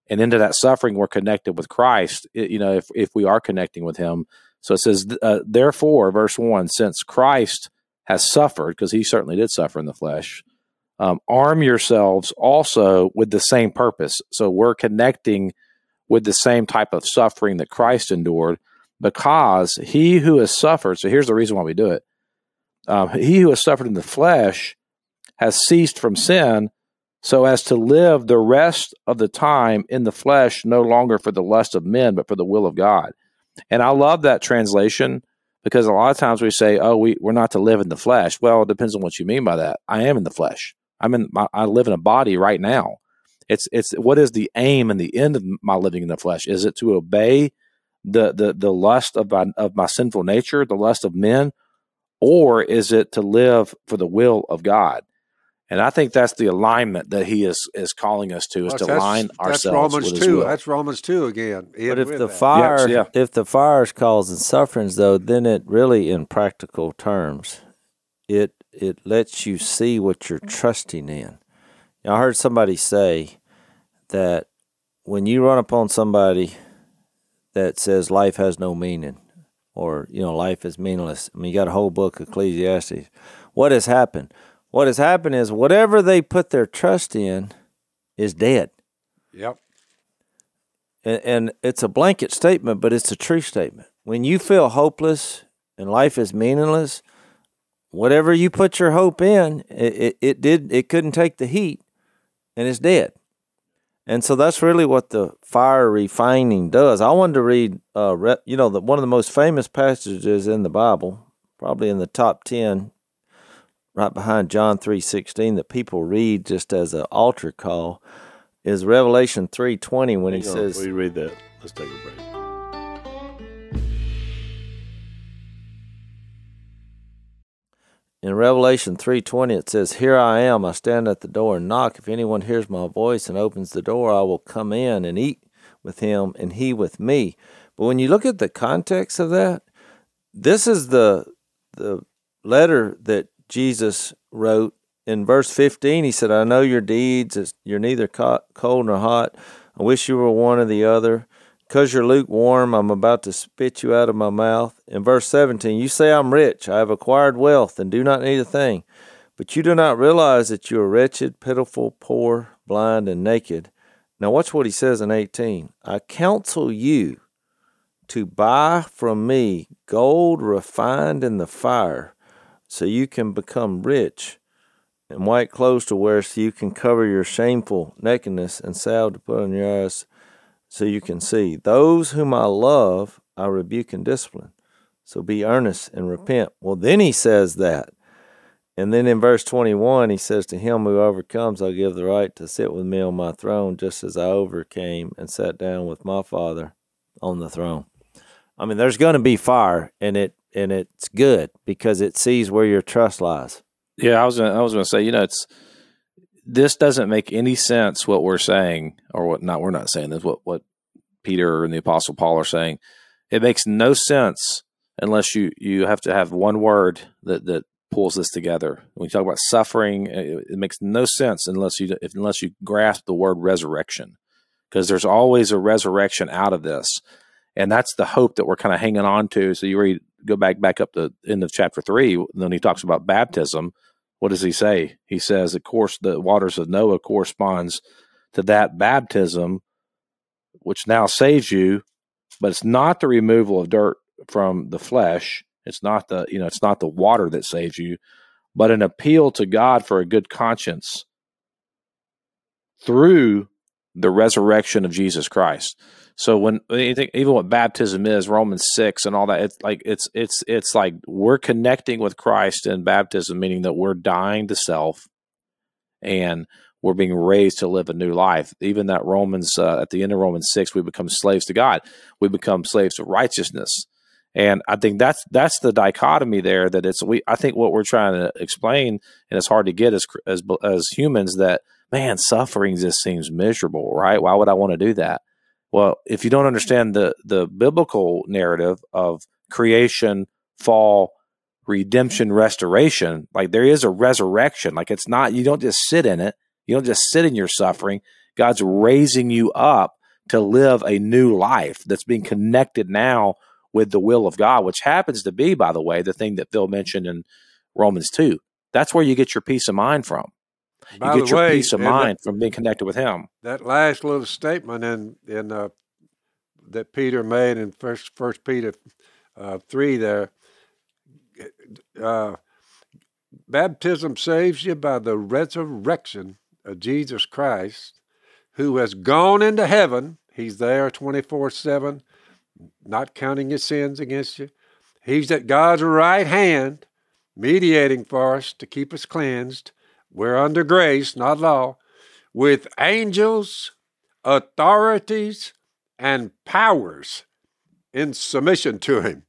Speaker 3: and into that suffering we're connected with Christ. You know, if if we are connecting with Him. So it says, uh, therefore, verse one, since Christ has suffered, because He certainly did suffer in the flesh um, arm yourselves also with the same purpose. So we're connecting with the same type of suffering that Christ endured because he who has suffered, so here's the reason why we do it. Um, he who has suffered in the flesh has ceased from sin so as to live the rest of the time in the flesh no longer for the lust of men but for the will of God. And I love that translation because a lot of times we say, oh, we, we're not to live in the flesh. Well, it depends on what you mean by that. I am in the flesh. I'm in my, I live in a body right now. It's it's what is the aim and the end of my living in the flesh? Is it to obey the the the lust of my of my sinful nature, the lust of men, or is it to live for the will of God? And I think that's the alignment that he is is calling us to is well, to align ourselves. That's
Speaker 5: Romans
Speaker 3: with
Speaker 5: two. That's Romans two again.
Speaker 4: But if the that. fire, yes, yeah. if the fire is causing sufferings, though, then it really, in practical terms, it it lets you see what you're trusting in. Now, I heard somebody say that when you run upon somebody that says life has no meaning or you know life is meaningless. I mean, you got a whole book Ecclesiastes. What has happened? What has happened is whatever they put their trust in is dead.
Speaker 5: Yep.
Speaker 4: And, and it's a blanket statement, but it's a true statement. When you feel hopeless and life is meaningless, whatever you put your hope in, it, it, it, did it couldn't take the heat, and it's dead. And so that's really what the fire refining does. I wanted to read, uh, you know, the, one of the most famous passages in the Bible, probably in the top ten, right behind John three sixteen, that people read just as an altar call, is Revelation three twenty when he says,
Speaker 2: "We read that. Let's take a break."
Speaker 4: In Revelation 3:20 it says, "Here I am, I stand at the door and knock. If anyone hears my voice and opens the door, I will come in and eat with him and he with me." But when you look at the context of that, this is the the letter that Jesus wrote in verse 15. He said, "I know your deeds, you're neither cold nor hot. I wish you were one or the other." Because you're lukewarm, I'm about to spit you out of my mouth. In verse 17, you say, I'm rich, I have acquired wealth, and do not need a thing. But you do not realize that you are wretched, pitiful, poor, blind, and naked. Now, watch what he says in 18. I counsel you to buy from me gold refined in the fire, so you can become rich, and white clothes to wear, so you can cover your shameful nakedness, and salve to put on your eyes so you can see. Those whom I love, I rebuke and discipline. So be earnest and mm-hmm. repent. Well, then he says that. And then in verse 21, he says, To him who overcomes, I'll give the right to sit with me on my throne, just as I overcame and sat down with my Father on the throne. I mean, there's going to be fire, and it and it's good because it sees where your trust lies.
Speaker 3: Yeah, I was gonna, I was going to say, you know, it's this doesn't make any sense what we're saying, or what not. We're not saying this. What what Peter and the Apostle Paul are saying. It makes no sense unless you you have to have one word that that pulls this together. When you talk about suffering, it, it makes no sense unless you if, unless you grasp the word resurrection, because there's always a resurrection out of this, and that's the hope that we're kind of hanging on to. So you read go back back up to end of chapter three, then he talks about baptism what does he say? He says, of course, the waters of Noah corresponds to that baptism, which now saves you, but it's not the removal of dirt from the flesh. It's not the, you know, it's not the water that saves you, but an appeal to God for a good conscience through the resurrection of Jesus Christ. So when you think even what baptism is, Romans six and all that, it's like it's it's it's like we're connecting with Christ in baptism, meaning that we're dying to self, and we're being raised to live a new life. Even that Romans uh, at the end of Romans six, we become slaves to God. We become slaves to righteousness, And I think that's that's the dichotomy there. That it's we. I think what we're trying to explain, and it's hard to get as as as humans that man suffering just seems miserable, right? Why would I want to do that? Well, if you don't understand the the biblical narrative of creation, fall, redemption, restoration, like there is a resurrection. Like it's not you don't just sit in it. You don't just sit in your suffering. God's raising you up to live a new life that's being connected now with the will of God, which happens to be, by the way, the thing that Phil mentioned in Romans 2. That's where you get your peace of mind from.
Speaker 5: By
Speaker 3: you get your
Speaker 5: way,
Speaker 3: peace of
Speaker 5: and that-
Speaker 3: mind from being connected with Him.
Speaker 5: that last little statement in in uh, that Peter made in first First Peter uh, three there. Uh, baptism saves you by the resurrection of Jesus Christ, who has gone into heaven. He's there twenty four seven, not counting your sins against you. He's at God's right hand, mediating for us to keep us cleansed. We're under grace, not law with angels, authorities, and powers in submission to him.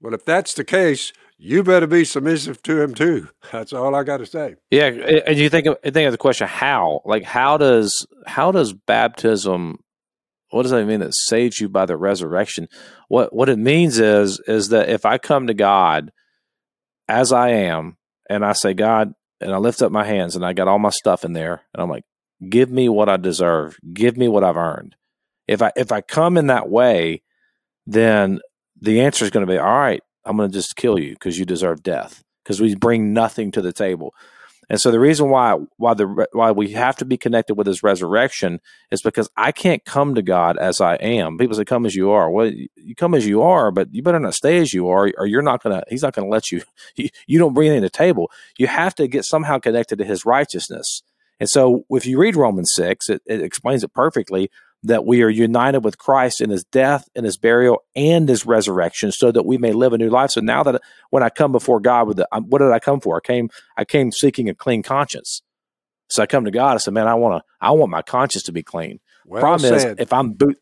Speaker 5: Well, if that's the case, you better be submissive to him too. That's all I got to say.
Speaker 3: Yeah, and you think of, think of the question how, like how does how does baptism what does that mean that saves you by the resurrection? What what it means is is that if I come to God as I am and I say God and I lift up my hands and I got all my stuff in there and I'm like give me what I deserve, give me what I've earned. If I if I come in that way, then the answer is going to be all right, I'm going to just kill you because you deserve death because we bring nothing to the table. And so the reason why why the why we have to be connected with his resurrection is because I can't come to God as I am. People say come as you are. Well, you come as you are, but you better not stay as you are, or you're not gonna. He's not gonna let you. You, don't bring anything to the table. You have to get somehow connected to His righteousness. And so if you read Romans six, it, it explains it perfectly that we are united with Christ in his death, in his burial, and his resurrection, so that we may live a new life. So now that when I come before God with the, um, what did I come for? I came, I came seeking a clean conscience. So I come to God. I said, man, I want to, I want my conscience to be clean.
Speaker 5: Well
Speaker 3: Problem
Speaker 5: said.
Speaker 3: is, if I'm boot,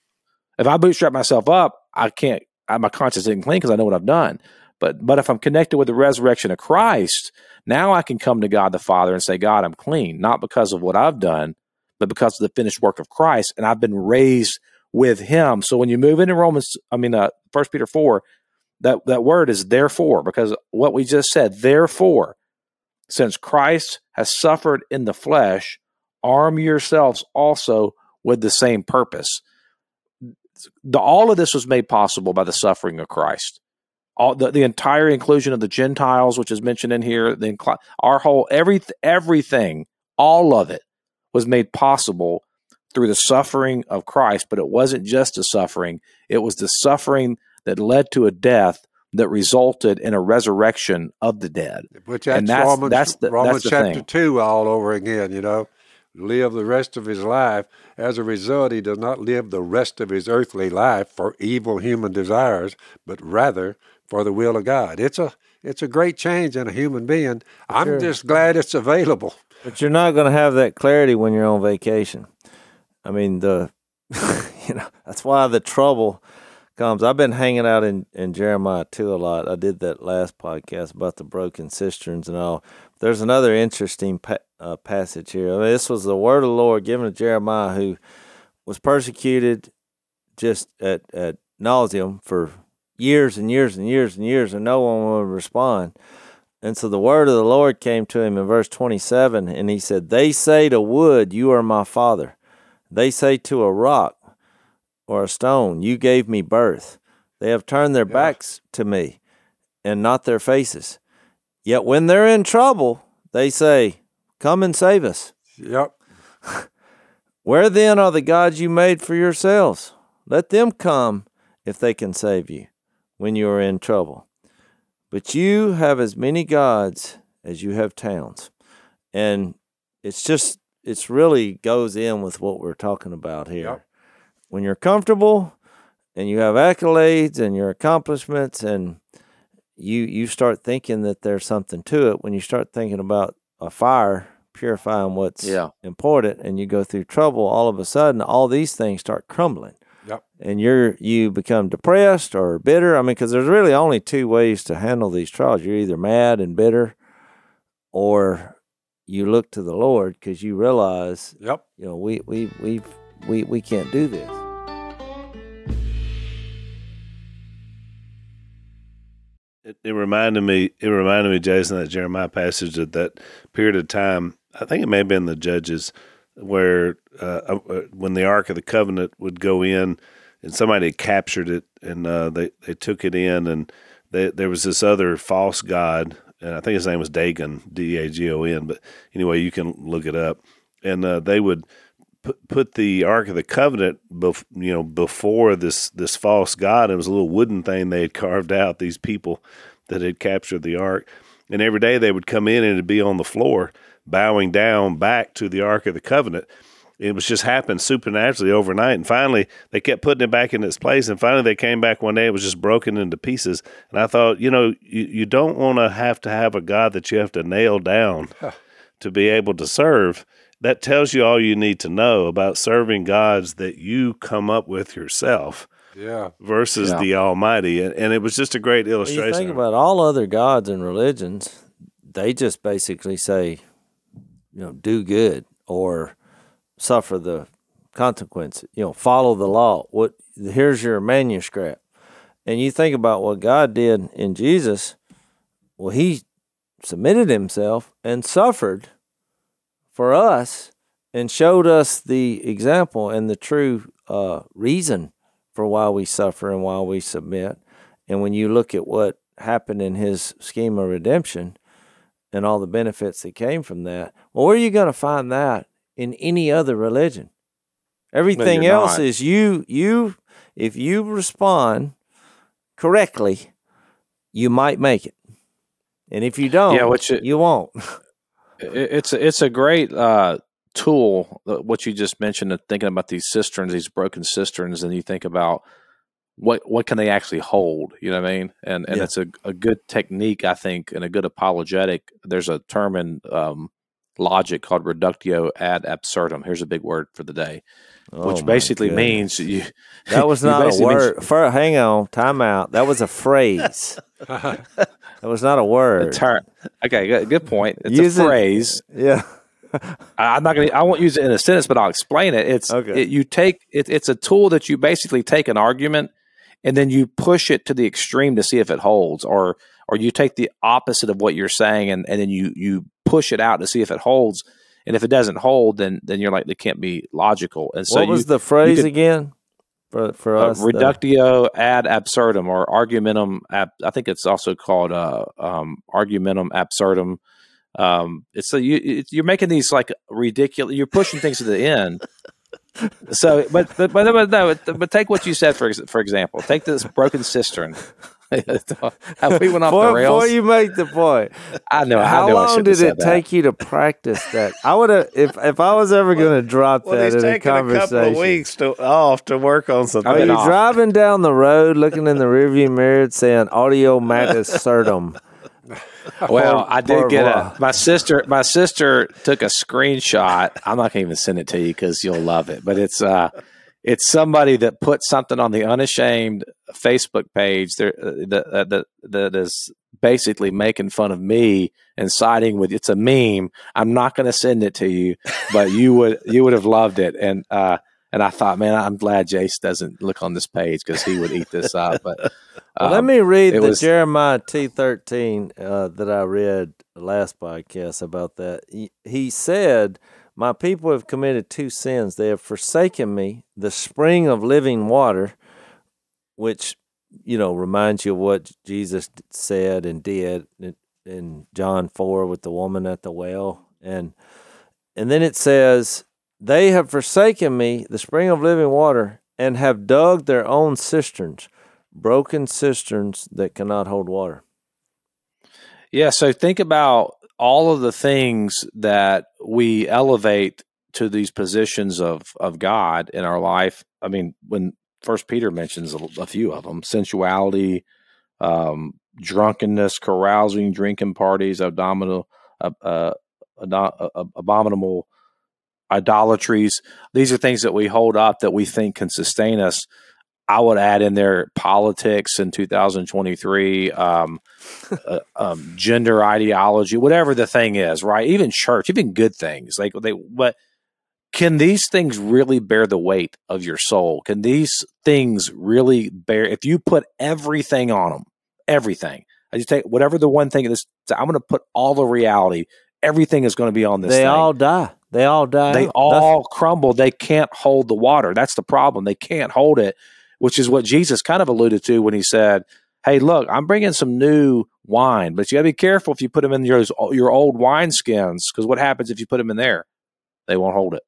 Speaker 3: if I bootstrap myself up, I can't. I, my conscience isn't clean because I know what I've done. But but if I'm connected with the resurrection of Christ, now I can come to God the Father and say, God, I'm clean, not because of what I've done, but because of the finished work of Christ, and I've been raised with Him. So when you move into Romans, I mean, uh, First Peter four, that that word is therefore, because what we just said, therefore, since Christ has suffered in the flesh, arm yourselves also with the same purpose. The, all of this was made possible by the suffering of Christ. All the, the entire inclusion of the Gentiles, which is mentioned in here, the our whole every everything, all of it was made possible through the suffering of Christ. But it wasn't just the suffering; it was the suffering that led to a death that resulted in a resurrection of the dead.
Speaker 5: Which that's,
Speaker 3: and that's-
Speaker 5: Romans,
Speaker 3: that's the-
Speaker 5: Romans
Speaker 3: that's the
Speaker 5: chapter
Speaker 3: thing.
Speaker 5: 2 all over again, you know. Live the rest of his life. As a result, he does not live the rest of his earthly life for evil human desires, but rather for the will of God. It's a it's a great change in a human being. I'm
Speaker 4: Sure.
Speaker 5: just glad it's available.
Speaker 4: But you're not going to have that clarity when you're on vacation. I mean, the you know that's why the trouble comes. I've been hanging out in in Jeremiah two a lot. I did that last podcast about the broken cisterns and all. There's another interesting pa- uh, passage here. I mean, this was the word of the Lord given to Jeremiah, who was persecuted just at ad nauseam for years and years and years and years, and no one would respond. And so the word of the Lord came to him in verse 27, and he said, They say to wood, You are my father. They say to a rock or a stone, You gave me birth. They have turned their backs to me and not their faces. Yet when they're in trouble, they say, Come and save us.
Speaker 5: Yep.
Speaker 4: Where then are the gods you made for yourselves? Let them come if they can save you when you are in trouble. But you have as many gods as you have towns. And it's just, it's really goes in with what we're talking about here.
Speaker 5: Yep.
Speaker 4: When you're comfortable and you have accolades and your accomplishments and you you start thinking that there's something to it when you start thinking about a fire purifying what's
Speaker 3: Yeah.
Speaker 4: important and you go through trouble all of a sudden all these things start crumbling
Speaker 5: Yep.
Speaker 4: and you're you become depressed or bitter. I mean, because there's really only two ways to handle these trials. You're either mad and bitter, or you look to the Lord because you realize,
Speaker 5: Yep.
Speaker 4: you know, we we we we we can't do this.
Speaker 2: It, it reminded me. It reminded me, Jason, that Jeremiah passage at that period of time. I think it may have been the Judges, where uh, uh, when the Ark of the Covenant would go in, and somebody had captured it, and uh, they they took it in, and they, there was this other false god, and I think his name was Dagon, D A G O N. But anyway, you can look it up, and uh, they would put put the Ark of the Covenant, bef- you know, before this this false god. It was a little wooden thing they had carved out. These people that had captured the Ark, and every day they would come in and it'd be on the floor, bowing down back to the Ark of the Covenant. It was just happened supernaturally overnight, and finally they kept putting it back in its place. And finally they came back one day; it was just broken into pieces. And I thought, you know, you, you don't want to have to have a God that you have to nail down to be able to serve that tells you all you need to know about serving gods that you come up with yourself
Speaker 5: Yeah.
Speaker 2: versus
Speaker 3: Yeah.
Speaker 2: the Almighty. And, and it was just a great
Speaker 4: When you
Speaker 2: illustration.
Speaker 4: think about all other gods and religions, they just basically say, you know, do good or suffer the consequences. You know, follow the law. What here's your manuscript, and you think about what God did in Jesus. Well, He submitted Himself and suffered for us, and showed us the example and the true uh, reason for why we suffer and why we submit. And when you look at what happened in his scheme of redemption and all the benefits that came from that, well, where are you going to find that in any other religion? Everything else
Speaker 3: not.
Speaker 4: is you you if you respond correctly, you might make it. And if you don't,
Speaker 3: Yeah, which it-
Speaker 4: you won't.
Speaker 3: It- it's a, it's a great uh, tool. uh, What you just mentioned, of thinking about these cisterns, these broken cisterns, and you think about what what can they actually hold? You know what I mean? And and
Speaker 4: Yeah.
Speaker 3: it's a, a good technique, I think, and a good apologetic. There's a term in um, logic called reductio ad absurdum. Here's a big word for the day,
Speaker 4: Oh
Speaker 3: which basically
Speaker 4: goodness.
Speaker 3: means you.
Speaker 4: That was not a
Speaker 3: means-
Speaker 4: word. For, hang on, time out. That was a phrase. that was not a word.
Speaker 3: term. Okay, good, good point. It's
Speaker 4: Use
Speaker 3: a phrase.
Speaker 4: yeah.
Speaker 3: I- I'm not gonna. I won't use it in a sentence, but I'll explain it. It's
Speaker 4: Okay.
Speaker 3: it, you take it, it's a tool that you basically take an argument and then you push it to the extreme to see if it holds, or or you take the opposite of what you're saying and, and then you you push it out to see if it holds. And if it doesn't hold, then then you're like, it can't be logical. And so
Speaker 4: what was
Speaker 3: you,
Speaker 4: the phrase
Speaker 3: could-
Speaker 4: again for for
Speaker 3: uh,
Speaker 4: us? the-
Speaker 3: reductio ad absurdum or argumentum ab, I think it's also called uh, um, argumentum absurdum. Um, it's a, you, it's, you're making these like ridiculous. You're pushing things to the end. So, but but but, but no, but, but take what you said for for example. Take this broken cistern. Have we went off
Speaker 4: before,
Speaker 3: the rails?
Speaker 4: before you make the point,
Speaker 3: I know. I
Speaker 4: how
Speaker 3: knew I
Speaker 4: long
Speaker 3: shouldn't
Speaker 4: did it
Speaker 3: said that.
Speaker 4: take you to practice that? I would have if if I was ever going to drop
Speaker 2: well,
Speaker 4: that
Speaker 2: he's
Speaker 4: in a
Speaker 2: taking a couple
Speaker 4: conversation.
Speaker 2: of weeks to, off to work on something.
Speaker 4: Are you
Speaker 3: off.
Speaker 4: driving down the road, looking in the rearview mirror, saying "audio magus certum"?
Speaker 3: Well, I did get a my sister. My sister took a screenshot. I'm not gonna even send it to you because you'll love it. But it's uh, it's somebody that put something on the unashamed Facebook page there uh, that uh, that that is basically making fun of me and siding with. It's a meme. I'm not gonna send it to you, but you would you would have loved it. And uh, and I thought, man, I'm glad Jase doesn't look on this page because he would eat this up. But
Speaker 4: Well, let
Speaker 3: um,
Speaker 4: me read the
Speaker 3: was-
Speaker 4: Jeremiah T thirteen uh, that I read last podcast about that. He, he said, "My people have committed two sins. They have forsaken me, the spring of living water, which you know reminds you of what Jesus said and did in, in John four with the woman at the well, and and then it says." They have forsaken me, the spring of living water, and have dug their own cisterns, broken cisterns that cannot hold water.
Speaker 3: Yeah, so think about all of the things that we elevate to these positions of of God in our life. I mean, when First Peter mentions a, a few of them: sensuality, um, drunkenness, carousing, drinking parties, abominable, uh, uh, abominable idolatries. These are things that we hold up that we think can sustain us. I would add in there politics in 2023, um, uh, um, gender ideology, whatever the thing is, right? Even church, even good things like they, but can these things really bear the weight of your soul? Can these things really bear, if you put everything on them, everything, I just take whatever the one thing is, I'm going to put all the reality, everything is going to be on this
Speaker 4: They
Speaker 3: thing.
Speaker 4: all die. They all die.
Speaker 3: they all crumble. They can't hold the water. That's the problem. They can't hold it, which is what Jesus kind of alluded to when he said, "Hey, look, I'm bringing some new wine, but you got to be careful if you put them in your your old wine skins because what happens if you put them in there? They won't hold it.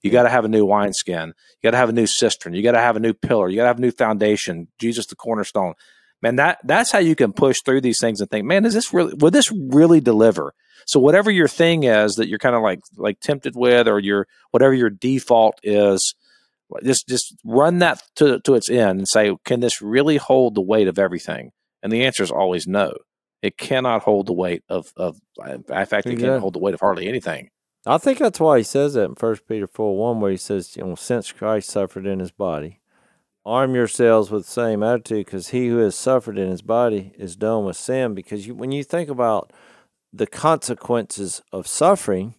Speaker 3: You got to have a new wineskin. You got to have a new cistern. You got to have a new pillar. You got to have a new foundation. Jesus, the cornerstone. Man, that that's how you can push through these things and think, man, is this really? Will this really deliver? So whatever your thing is that you're kind of like like tempted with, or your whatever your default is, just just run that to to its end and say, can this really hold the weight of everything? And the answer is always no. It cannot hold the weight of of. In fact, it
Speaker 4: Exactly.
Speaker 3: can't hold the weight of hardly anything.
Speaker 4: I think that's why he says that in First Peter four one, where he says, "You know, since Christ suffered in his body, arm yourselves with the same attitude, because he who has suffered in his body is done with sin." Because you, when you think about the consequences of suffering,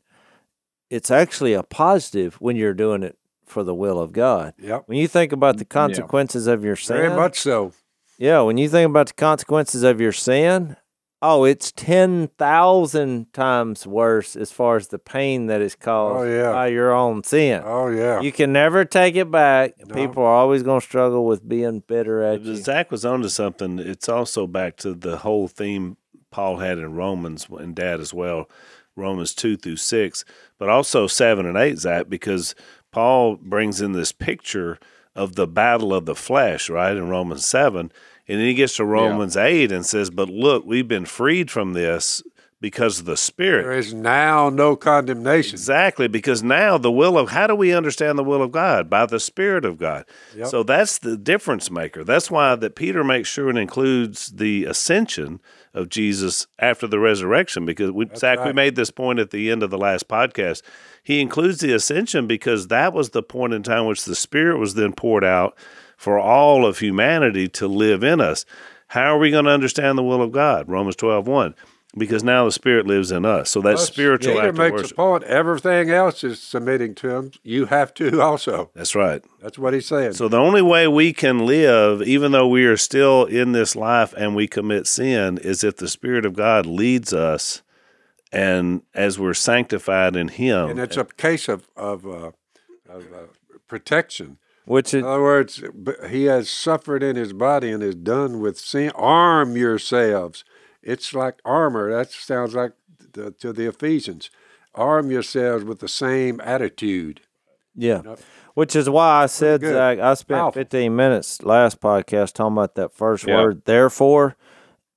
Speaker 4: it's actually a positive when you're doing it for the will of God.
Speaker 5: Yep.
Speaker 4: When you think about the mm, consequences of your sin,
Speaker 5: Very much so.
Speaker 4: yeah, when you think about the consequences of your sin, oh, it's 10,000 times worse as far as the pain that is caused
Speaker 5: Oh, yeah.
Speaker 4: by your own sin.
Speaker 5: Oh yeah.
Speaker 4: You can never take it back.
Speaker 5: No.
Speaker 4: People are always going to struggle with being bitter at you.
Speaker 2: Zach was onto something. It's also back to the whole theme Paul had in Romans and Dad as well, Romans two through six, but also seven and eight, Zach, because Paul brings in this picture of the battle of the flesh, right, in Romans seven, and then he gets to Romans eight and says, "But look, we've been freed from this because of the Spirit."
Speaker 5: there is now no condemnation.
Speaker 2: Exactly, because now the will of how do we understand the will of God? By the Spirit of God.
Speaker 5: Yep.
Speaker 2: So that's the difference maker. That's why that Peter makes sure and includes the ascension of Jesus after the resurrection. Because we, Zach, we made this point at the end of the last podcast. He includes the ascension because that was the point in time which the Spirit was then poured out for all of humanity to live in us. How are we going to understand the will of God? Romans 12, 1. Because now the Spirit lives in us. So that's
Speaker 5: Plus,
Speaker 2: spiritual
Speaker 5: Peter
Speaker 2: act of
Speaker 5: makes
Speaker 2: worship.
Speaker 5: a point. Everything else is submitting to him. You have to also.
Speaker 2: That's right.
Speaker 5: That's what he's saying.
Speaker 2: So the only way we can live, even though we are still in this life and we commit sin, is if the Spirit of God leads us, and as we're sanctified in Him.
Speaker 5: and it's a case of of, uh, of uh, protection.
Speaker 4: Which is,
Speaker 5: In other words, he has suffered in his body and is done with sin. Arm yourselves. It's like armor. That sounds like the, to the Ephesians. Arm yourselves with the same attitude.
Speaker 4: yeah. Which is why I said,
Speaker 5: good.
Speaker 4: Zach, I spent
Speaker 5: Powerful.
Speaker 4: 15 minutes last podcast talking about that first
Speaker 3: Yeah.
Speaker 4: word, therefore.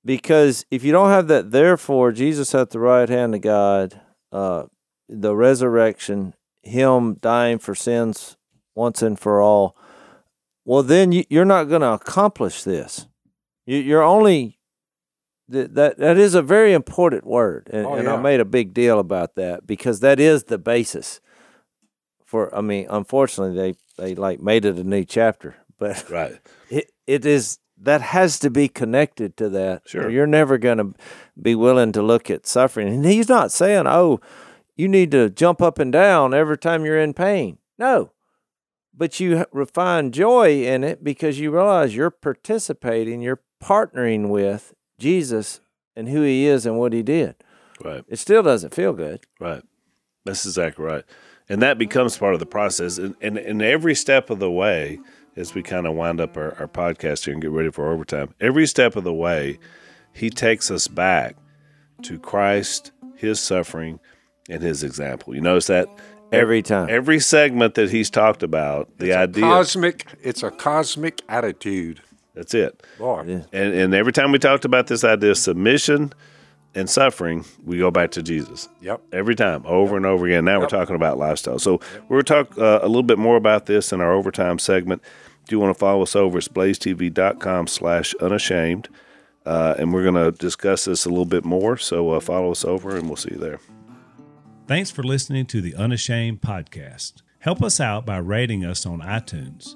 Speaker 4: Because if you don't have that therefore, Jesus at the right hand of God, uh, the resurrection, Him dying for sins once and for all, well, then you, you're not going to accomplish this. You, you're only that, that that is a very important word, and,
Speaker 5: Oh,
Speaker 4: and I made a big deal about that because that is the basis for. I mean, unfortunately, they they like made it a new chapter, but
Speaker 2: right.
Speaker 4: it, it is that has to be connected to that.
Speaker 2: Sure.
Speaker 4: you're never going to be willing to look at suffering, and he's not saying, "Oh, you need to jump up and down every time you're in pain." No, but you find joy in it because you realize you're participating, you're partnering with Jesus and who He is and what He did.
Speaker 2: Right.
Speaker 4: It still doesn't feel good.
Speaker 2: Right. That's exactly right. And that becomes part of the process. And, and, and every step of the way, as we kind of wind up our, our podcast here and get ready for overtime, every step of the way, he takes us back to Christ, his suffering, and his example. You notice that?
Speaker 4: Every time.
Speaker 2: Every segment that he's talked about, the idea.
Speaker 5: Cosmic. It's a cosmic attitude.
Speaker 2: That's it.
Speaker 5: Boy.
Speaker 4: Yeah.
Speaker 2: And, and every time we talked about this idea of submission and suffering, we go back to Jesus.
Speaker 5: Yep.
Speaker 2: Every time, over and over again. Now we're talking about lifestyle. So we're going to talk uh, a little bit more about this in our overtime segment. If you want to follow us over, it's blazetv.com slash unashamed. Uh, and we're going to discuss this a little bit more. So uh, follow us over and we'll see you there. Thanks for listening to the Unashamed podcast. Help us out by rating us on iTunes.